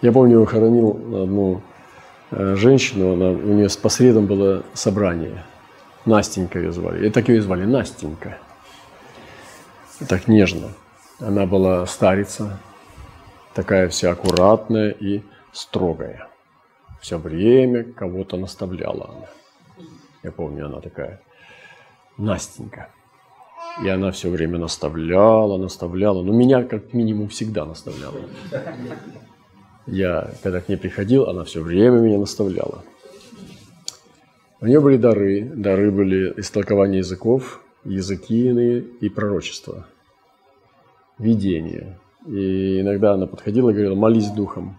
Я помню, хоронил одну э, женщину, она, у нее по средам было собрание. Настенька ее звали. И так ее звали Настенька. Так нежно. Она была старица, такая вся аккуратная и строгая. Все время кого-то наставляла она. Я помню, она такая Настенька. И она все время наставляла, наставляла. Но меня, как минимум, всегда наставляла. Я, когда к ней приходил, она все время меня наставляла. У нее были дары. Дары были истолкование языков, языки иные и пророчество. Видение. И иногда она подходила и говорила, молись духом.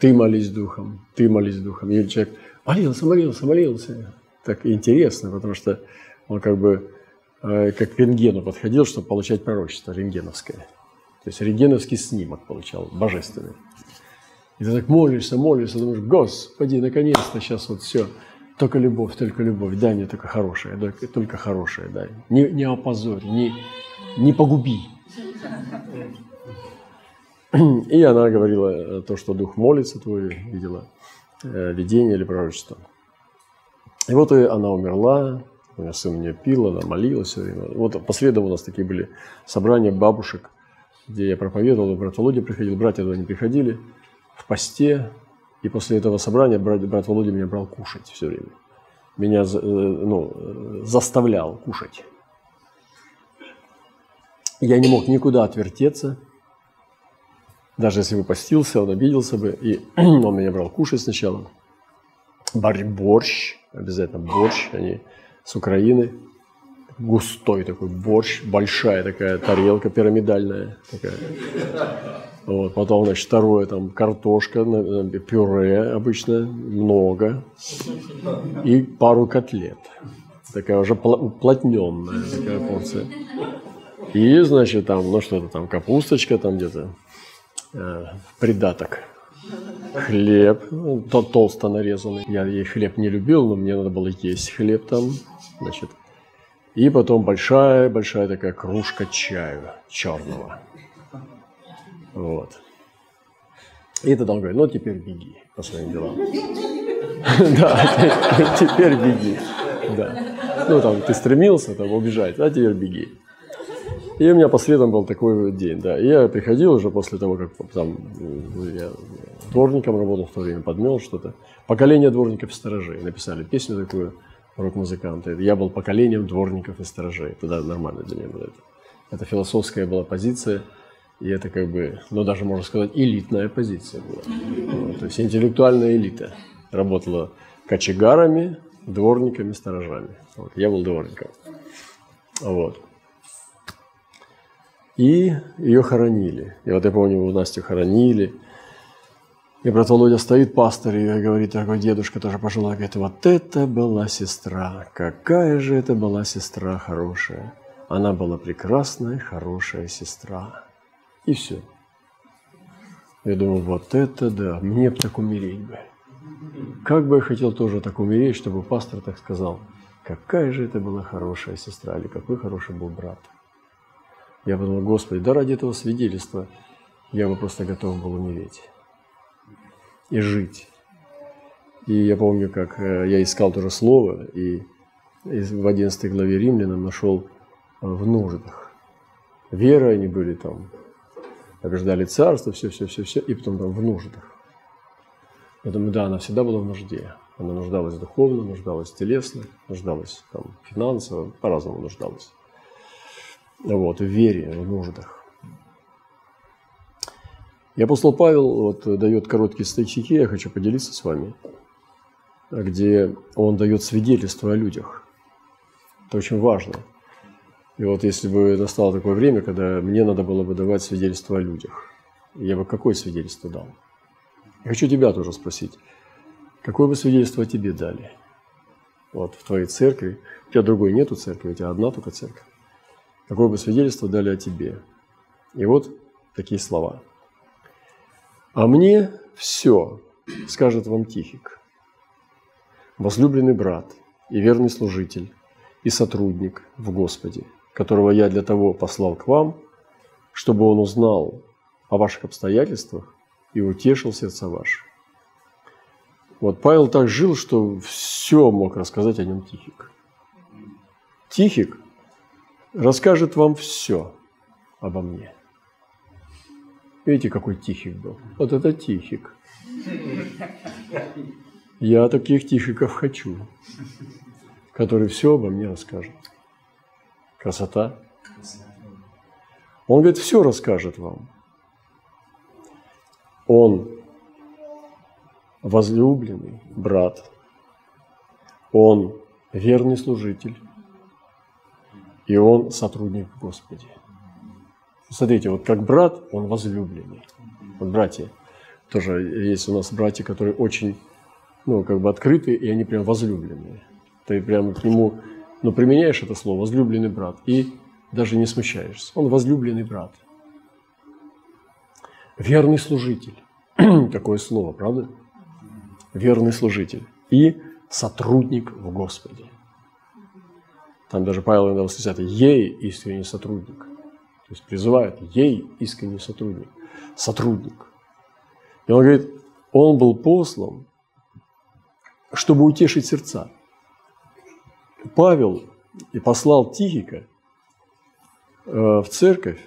Ты молись духом, ты молись духом. И человек молился, молился, молился. Так интересно, потому что он как бы э, как к рентгену подходил, чтобы получать пророчество рентгеновское. То есть рентгеновский снимок получал, божественный. И ты так молишься, молишься, думаешь, Господи, наконец-то сейчас вот все. Только любовь, только любовь, дай мне только хорошее, только, только хорошее дай. Не, не опозорь, не, не погуби. И она говорила э, то, что Дух молится твой, видела э, видение или пророчество. И вот и она умерла, у меня сын не пил, она молилась все время. Вот по средам у нас такие были собрания бабушек, где я проповедовал, брат Володя приходил, братья туда не приходили, в посте. И после этого собрания брат, брат Володя меня брал кушать все время. Меня э, ну, заставлял кушать. Я не мог никуда отвертеться. Даже если бы постился, он обиделся бы. И он меня брал кушать сначала. Борщ, обязательно борщ. Они с Украины. Густой такой борщ, большая такая тарелка пирамидальная. Такая. Вот, потом, значит, второе, там, картошка, пюре обычно, много. И пару котлет. Такая уже уплотненная такая порция. И, значит, там, ну, что-то там, капусточка там где-то, э, придаток. Хлеб, ну, то толсто нарезанный. Я ей хлеб не любил, но мне надо было есть хлеб там, значит. И потом большая-большая такая кружка чаю черного. Вот. И тогда он говорит, ну теперь беги по своим делам. Да, теперь беги. Да. Ну там ты стремился там убежать, а теперь беги. И у меня по средам был такой день, да. И я приходил уже после того, как там я дворником работал в то время, подмел что-то. Поколение дворников сторожей. Написали песню такую рок-музыканты. Я был поколением дворников и сторожей. Тогда нормально для меня было это. Это философская была позиция. И это как бы, ну даже можно сказать, элитная позиция была. Вот, то есть интеллектуальная элита работала кочегарами, дворниками, сторожами. Вот, я был дворником. Вот. И ее хоронили. И вот я помню, у Настю хоронили. И брат Володя стоит, пастор, и говорит, такой дедушка тоже пожилой, говорит, вот это была сестра, какая же это была сестра хорошая. Она была прекрасная, хорошая сестра. И все. Я думал, вот это да, мне бы так умереть бы. Как бы я хотел тоже так умереть, чтобы пастор так сказал, какая же это была хорошая сестра, или какой хороший был брат. Я подумал, Господи, да ради этого свидетельства я бы просто готов был умереть и жить. И я помню, как э, я искал тоже слово, и в 11 главе Римлянам нашел э, в нуждах. Вера они были там, побеждали царство, все, все, все, все, и потом там в нуждах. Я думаю, да, она всегда была в нужде. Она нуждалась духовно, нуждалась телесно, нуждалась там, финансово, по-разному нуждалась. Вот, в вере, в нуждах. И апостол Павел вот, дает короткие статьи, я хочу поделиться с вами, где он дает свидетельство о людях. Это очень важно – и вот если бы настало такое время, когда мне надо было бы давать свидетельство о людях, я бы какое свидетельство дал? Я хочу тебя тоже спросить, какое бы свидетельство тебе дали? Вот в твоей церкви, у тебя другой нету церкви, у тебя одна только церковь. Какое бы свидетельство дали о тебе? И вот такие слова. «А мне все, скажет вам Тихик, возлюбленный брат и верный служитель, и сотрудник в Господе – которого я для того послал к вам, чтобы он узнал о ваших обстоятельствах и утешил сердца ваши. Вот Павел так жил, что все мог рассказать о нем Тихик. Тихик расскажет вам все обо мне. Видите, какой Тихик был? Вот это Тихик. Я таких Тихиков хочу, которые все обо мне расскажут. Красота. Он говорит, все расскажет вам. Он возлюбленный брат, он верный служитель, и он сотрудник в Господе. Смотрите, вот как брат, он возлюбленный. Вот братья, тоже есть у нас братья, которые очень, ну, как бы открытые, и они прям возлюбленные. Ты прям к нему, ну, применяешь это слово, возлюбленный брат, и даже не смущаешься. Он возлюбленный брат. Верный служитель. Такое слово, правда? Верный служитель. И сотрудник в Господе. Там даже Павел иногда восклицает, ей искренний сотрудник. То есть призывает, ей искренний сотрудник. Сотрудник. И он говорит, он был послан, чтобы утешить сердца. Павел и послал Тихика э, в церковь,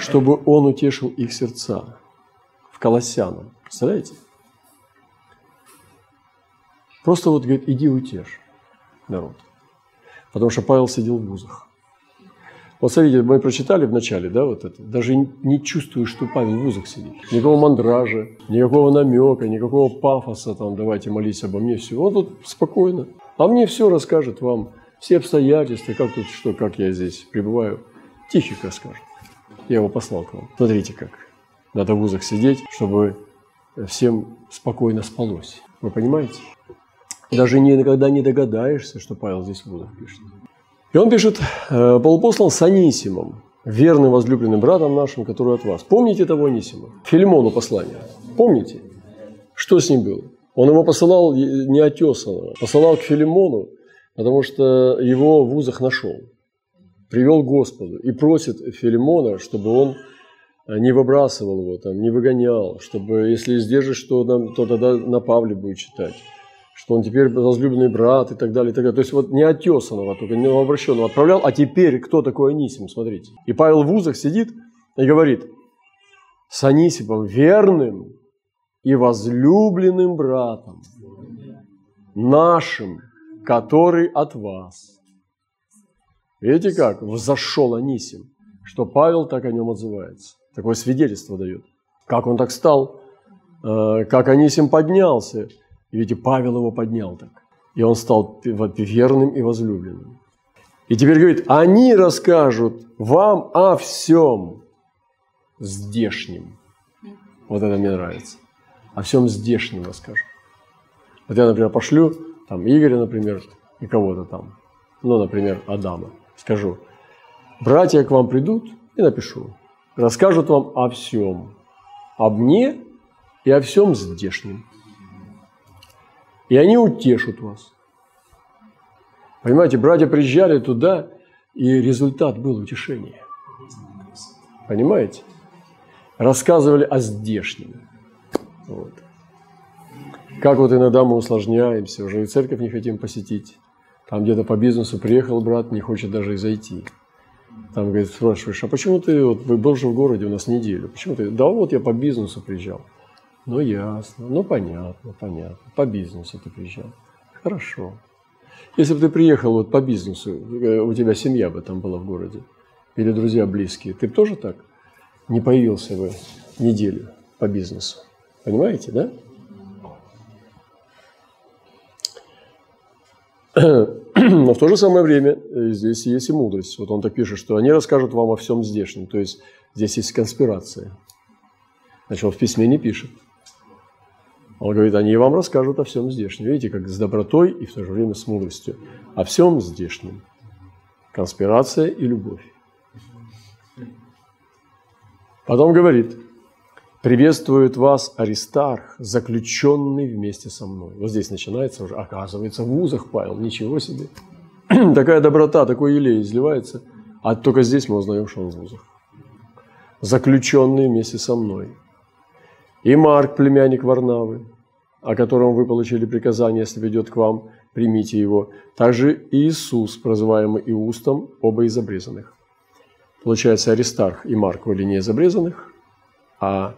чтобы он утешил их сердца в Колоссянам. Представляете? Просто вот говорит, иди утешь народ. Потому что Павел сидел в вузах. Вот смотрите, мы прочитали в начале, да, вот это. Даже не чувствую, что Павел в вузах сидит. Никакого мандража, никакого намека, никакого пафоса, там, давайте молись обо мне, все. Он тут спокойно. А мне все расскажет вам, все обстоятельства, как тут, что, как я здесь пребываю. Тихик расскажет. Я его послал к вам. Смотрите, как надо в вузах сидеть, чтобы всем спокойно спалось. Вы понимаете? Даже никогда не догадаешься, что Павел здесь в вузах пишет. И он пишет, «Э, полупослал с Анисимом, верным возлюбленным братом нашим, который от вас. Помните того Анисима? Филимону послание. Помните? Что с ним было? Он его посылал неотесанного, посылал к Филимону, потому что его в вузах нашел. Привел к Господу и просит Филимона, чтобы он не выбрасывал его, там, не выгонял, чтобы, если сдержишь, то, то тогда на Павле будет читать что он теперь возлюбленный брат и так далее, и так далее. То есть вот не отесанного, только не обращенного отправлял, а теперь кто такой Анисим, смотрите. И Павел в вузах сидит и говорит, с Анисимом верным и возлюбленным братом, нашим, который от вас. Видите как? Взошел Анисим, что Павел так о нем отзывается. Такое свидетельство дает. Как он так стал, э, как Анисим поднялся, и ведь Павел его поднял так. И он стал верным и возлюбленным. И теперь говорит, они расскажут вам о всем здешнем. Вот это мне нравится. О всем здешнем расскажут. Вот я, например, пошлю там Игоря, например, и кого-то там, ну, например, Адама, скажу, братья к вам придут и напишу, расскажут вам о всем, об мне и о всем здешнем и они утешат вас. Понимаете, братья приезжали туда, и результат был утешение. Понимаете? Рассказывали о здешнем. Вот. Как вот иногда мы усложняемся, уже и церковь не хотим посетить. Там где-то по бизнесу приехал брат, не хочет даже и зайти. Там, говорит, спрашиваешь, а почему ты, вот, был же в городе у нас неделю, почему ты, да вот я по бизнесу приезжал. Ну, ясно. Ну, понятно, понятно. По бизнесу ты приезжал. Хорошо. Если бы ты приехал вот по бизнесу, э, у тебя семья бы там была в городе, или друзья близкие, ты бы тоже так не появился бы неделю по бизнесу. Понимаете, да? Но в то же самое время э, здесь есть и мудрость. Вот он так пишет, что они расскажут вам о всем здешнем. То есть здесь есть конспирация. Значит, он в письме не пишет. Он говорит, они вам расскажут о всем здешнем. Видите, как с добротой и в то же время с мудростью. О всем здешнем. Конспирация и любовь. Потом говорит, приветствует вас Аристарх, заключенный вместе со мной. Вот здесь начинается уже, оказывается, в вузах Павел, ничего себе. Такая доброта, такой елей изливается. А только здесь мы узнаем, что он в вузах. заключенный вместе со мной. И Марк, племянник Варнавы, о котором вы получили приказание, если ведет к вам, примите его. Также Иисус, прозываемый Иустом, оба из обрезанных. Получается, Аристарх и Марк были не из обрезанных, а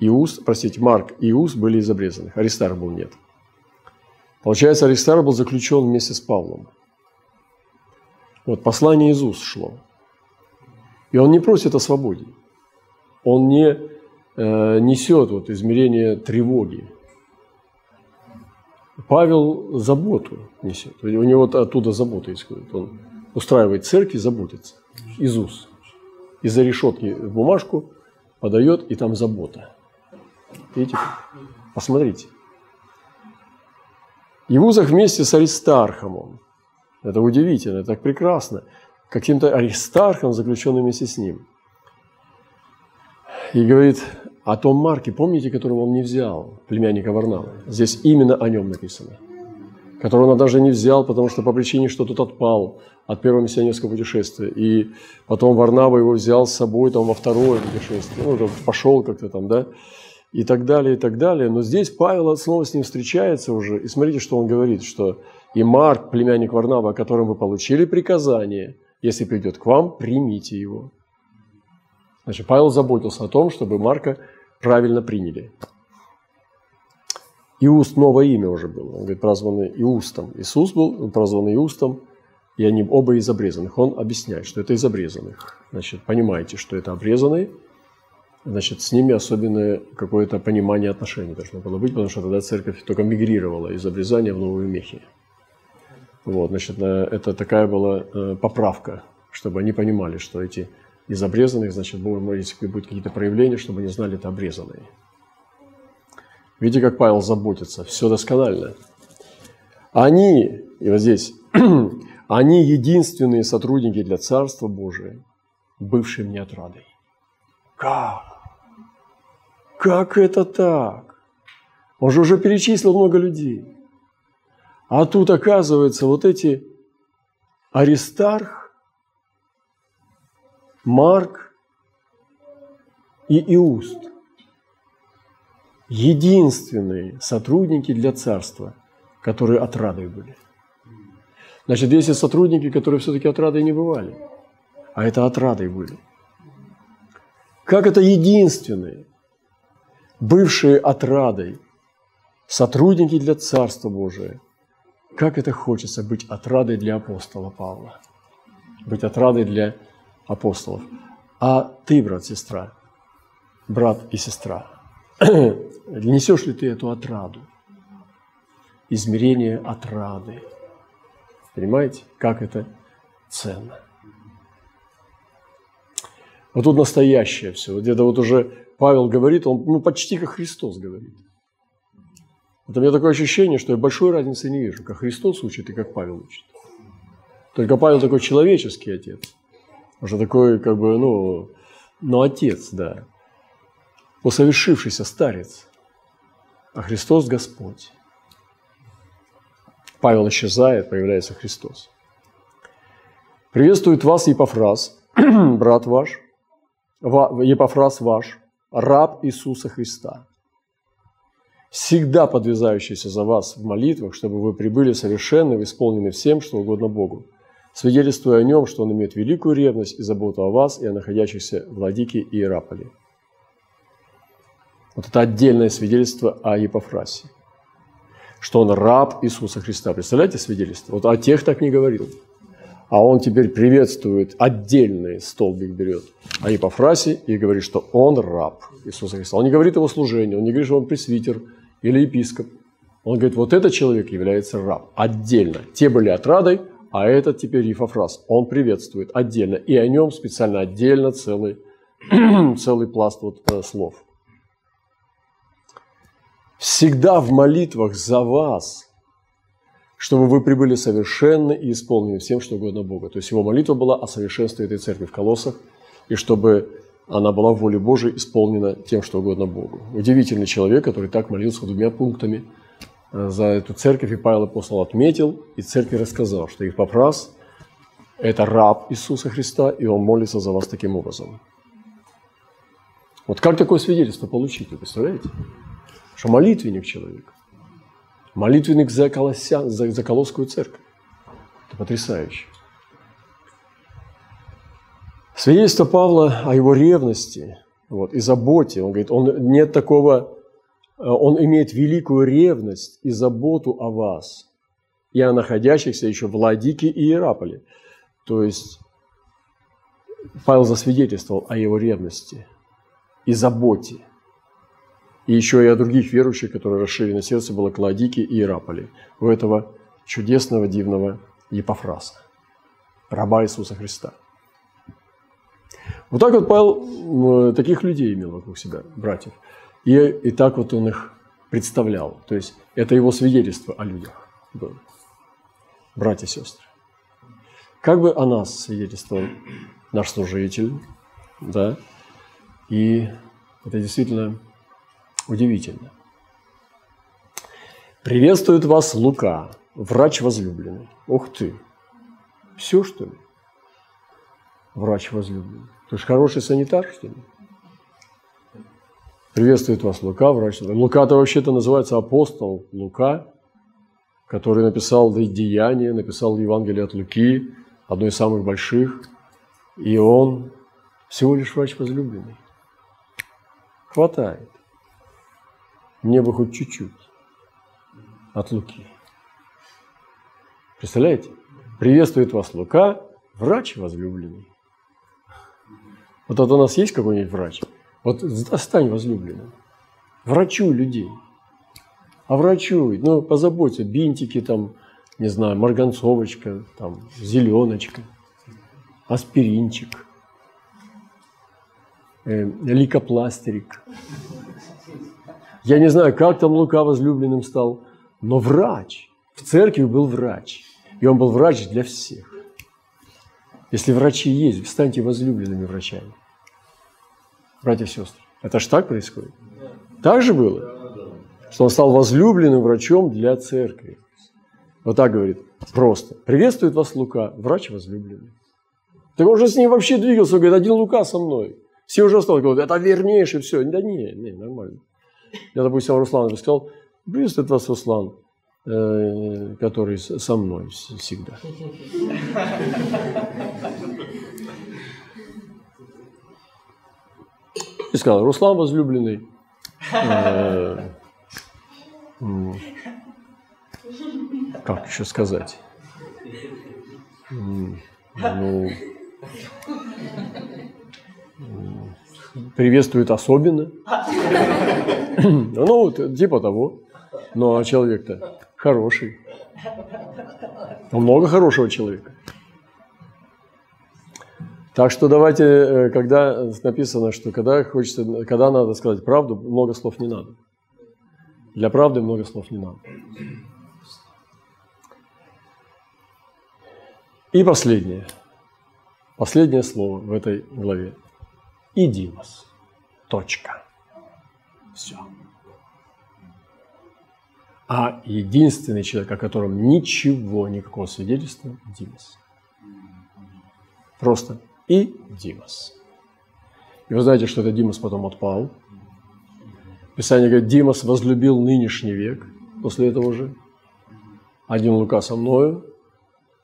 Иуст, простите, Марк и Иуст были из обрезанных, Аристарх был нет. Получается, Аристарх был заключен вместе с Павлом. Вот послание уст шло. И он не просит о свободе. Он не несет вот измерение тревоги. Павел заботу несет. У него оттуда забота исходит. Он устраивает церкви, заботится. Уст. Из-за решетки бумажку подает, и там забота. Видите? Посмотрите. Иузах вместе с Аристархом он. Это удивительно, так прекрасно. Каким-то Аристархом, заключенным вместе с ним. И говорит о том Марке, помните, которого он не взял, племянника Варнава. Здесь именно о нем написано. Которого он даже не взял, потому что по причине, что тот отпал от первого миссионерского путешествия. И потом Варнава его взял с собой там, во второе путешествие. Ну, пошел как-то там, да и так далее, и так далее. Но здесь Павел снова с ним встречается уже, и смотрите, что он говорит, что и Марк, племянник Варнава, о котором вы получили приказание, если придет к вам, примите его. Значит, Павел заботился о том, чтобы Марка правильно приняли. Иуст новое имя уже было. Он говорит, прозванный Иустом. Иисус был прозванный Иустом, и они оба из обрезанных. Он объясняет, что это из обрезанных. Значит, понимаете, что это обрезанные – значит, с ними особенное какое-то понимание отношений должно было быть, потому что тогда церковь только мигрировала из обрезания в Новую Мехию. Вот, значит, э, это такая была э, поправка, чтобы они понимали, что эти из обрезанных, значит, если будут какие-то проявления, чтобы они знали, это обрезанные. Видите, как Павел заботится, все досконально. Они, и вот здесь, они единственные сотрудники для Царства Божия, бывшие мне отрадой. Как? Как это так? Он же уже перечислил много людей. А тут, оказывается, вот эти Аристарх, Марк и Иуст – единственные сотрудники для царства, которые отрадой были. Значит, есть сотрудники, которые все-таки отрадой не бывали, а это отрадой были. Как это единственные? бывшие отрадой, сотрудники для Царства Божия. Как это хочется быть отрадой для апостола Павла, быть отрадой для апостолов. А ты, брат, сестра, брат и сестра, несешь ли ты эту отраду? Измерение отрады. Понимаете, как это ценно? Вот тут настоящее все. Вот где-то вот уже Павел говорит, он ну, почти как Христос говорит. Вот у меня такое ощущение, что я большой разницы не вижу, как Христос учит и как Павел учит. Только Павел такой человеческий отец. Уже такой, как бы, ну, ну, отец, да. Усовершившийся старец. А Христос Господь. Павел исчезает, появляется Христос. Приветствует вас Епофраз, брат ваш, Епофраз ваш, раб Иисуса Христа, всегда подвязающийся за вас в молитвах, чтобы вы прибыли совершенно, исполнены всем, что угодно Богу, свидетельствуя о нем, что он имеет великую ревность и заботу о вас и о находящихся в Ладике и Иераполе. Вот это отдельное свидетельство о Епофрасе, что он раб Иисуса Христа. Представляете свидетельство? Вот о тех так не говорил а он теперь приветствует, отдельный столбик берет о Епофрасе и говорит, что он раб Иисуса Христа. Он не говорит его служении, он не говорит, что он пресвитер или епископ. Он говорит, вот этот человек является раб отдельно. Те были отрадой, а этот теперь Епофраз. Он приветствует отдельно. И о нем специально отдельно целый, целый пласт вот, э, слов. Всегда в молитвах за вас – чтобы вы прибыли совершенны и исполнены всем, что угодно Бога. То есть его молитва была о совершенстве этой церкви в Колоссах, и чтобы она была в воле Божией исполнена тем, что угодно Богу. Удивительный человек, который так молился двумя пунктами за эту церковь, и Павел апостол отметил, и церкви рассказал, что их попрас – это раб Иисуса Христа, и он молится за вас таким образом. Вот как такое свидетельство получить, вы представляете? Что молитвенник человек. Молитвенник за, Колося, за, за Колосскую церковь. Это потрясающе. Свидетельство Павла о его ревности вот, и заботе. Он говорит, он нет такого, он имеет великую ревность и заботу о вас и о находящихся еще в Ладике и Иераполе. То есть Павел засвидетельствовал о его ревности и заботе. И еще и о других верующих, которые расширено сердце было к Ладике и Иераполе. У этого чудесного, дивного Епофраса, раба Иисуса Христа. Вот так вот Павел таких людей имел вокруг себя, братьев. И, и так вот он их представлял. То есть это его свидетельство о людях было. Братья и сестры. Как бы о нас свидетельствовал наш служитель, да, и это действительно удивительно. Приветствует вас Лука, врач возлюбленный. Ух ты! Все, что ли? Врач возлюбленный. Ты же хороший санитар, что ли? Приветствует вас Лука, врач. Лука-то вообще-то называется апостол Лука, который написал Деяния, написал Евангелие от Луки, одно из самых больших. И он всего лишь врач возлюбленный. Хватает. Мне бы хоть чуть-чуть от Луки. Представляете? Приветствует вас Лука, врач возлюбленный. Вот, вот у нас есть какой-нибудь врач? Вот достань возлюбленным. Врачу людей. А врачу, ну, позаботься, бинтики там, не знаю, марганцовочка, там, зеленочка, аспиринчик, э, ликопластырик. Я не знаю, как там Лука возлюбленным стал, но врач. В церкви был врач. И он был врач для всех. Если врачи есть, станьте возлюбленными врачами. Братья и сестры. Это ж так происходит? Так же было? Что он стал возлюбленным врачом для церкви. Вот так говорит. Просто. Приветствует вас Лука, врач возлюбленный. Так он же с ним вообще двигался, говорит, один Лука со мной. Все уже стали говорить, это вернейший, все. Да не, не, нормально. Я, допустим, Руслан сказал, приветствует вас Руслан, э, который со мной всегда. И сказал, Руслан возлюбленный, э, как еще сказать? Ну, приветствует особенно. Ну, вот, типа того. Ну, а человек-то хороший. Много хорошего человека. Так что давайте, э, когда написано, что когда хочется, когда надо сказать правду, много слов не надо. Для правды много слов не надо. И последнее. Последнее слово в этой главе. И Димас. Точка. Все. А единственный человек, о котором ничего, никакого свидетельства – Димас. Просто и Димас. И вы знаете, что это Димас потом отпал. Писание говорит, Димас возлюбил нынешний век после этого же. Один Лука со мною.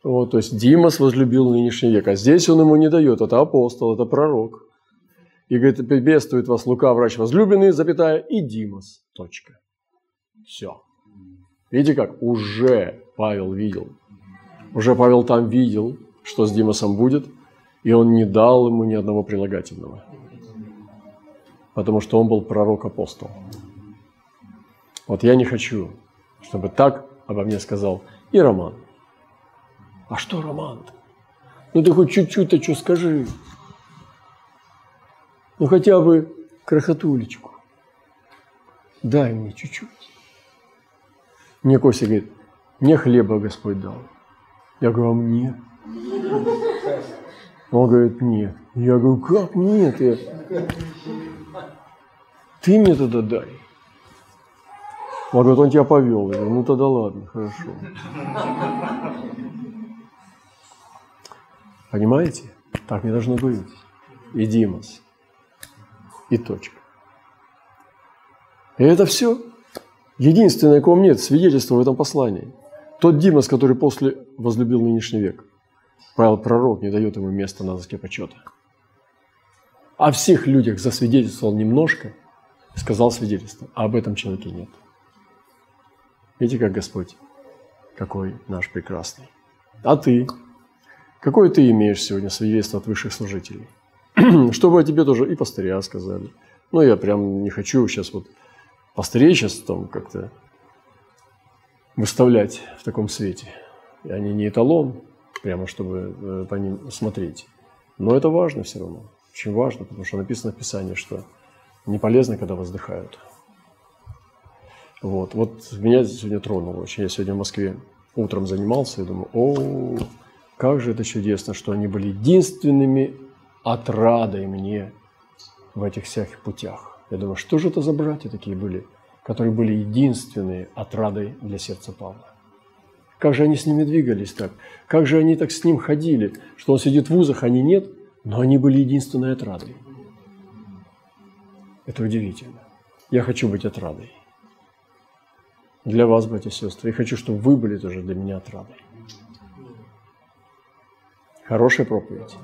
Вот, то есть Димас возлюбил нынешний век. А здесь он ему не дает. Это апостол, это пророк. И говорит, приветствует вас Лука, врач возлюбленный, запятая, и Димас. Точка. Все. Видите как? Уже Павел видел. Уже Павел там видел, что с Димасом будет, и он не дал ему ни одного прилагательного. Потому что он был пророк-апостол. Вот я не хочу, чтобы так обо мне сказал и Роман. А что Роман? -то? Ну ты хоть чуть-чуть-то что скажи. Ну хотя бы крохотулечку. Дай мне чуть-чуть. Мне Костя говорит, мне хлеба Господь дал. Я говорю, а мне? Он говорит, нет. Я говорю, как нет? Я... Ты мне тогда дай. Он говорит, он тебя повел. Я говорю, ну тогда ладно, хорошо. Понимаете? Так не должно быть. И Димас. И точка. И это все. Единственное, кого нет свидетельства в этом послании. Тот Димас, который после возлюбил нынешний век. Павел Пророк не дает ему места на доске почета. О всех людях засвидетельствовал немножко, сказал свидетельство, а об этом человеке нет. Видите, как Господь, какой наш прекрасный. А ты? Какое ты имеешь сегодня свидетельство от высших служителей? Чтобы о тебе тоже и пастыря сказали. Ну, я прям не хочу сейчас вот пастырей сейчас там как-то выставлять в таком свете. И они не эталон, прямо чтобы э, по ним смотреть. Но это важно все равно. Очень важно, потому что написано в Писании, что не полезно, когда воздыхают. Вот. вот меня сегодня тронуло очень. Я сегодня в Москве утром занимался и думаю, о, как же это чудесно, что они были единственными отрадой мне в этих всех путях. Я думаю, что же это за братья такие были, которые были единственные отрадой для сердца Павла? Как же они с ними двигались так? Как же они так с ним ходили, что он сидит в вузах, они нет, но они были единственной отрадой. Это удивительно. Я хочу быть отрадой. Для вас, братья и сестры. Я хочу, чтобы вы были тоже для меня отрадой. Хорошая проповедь.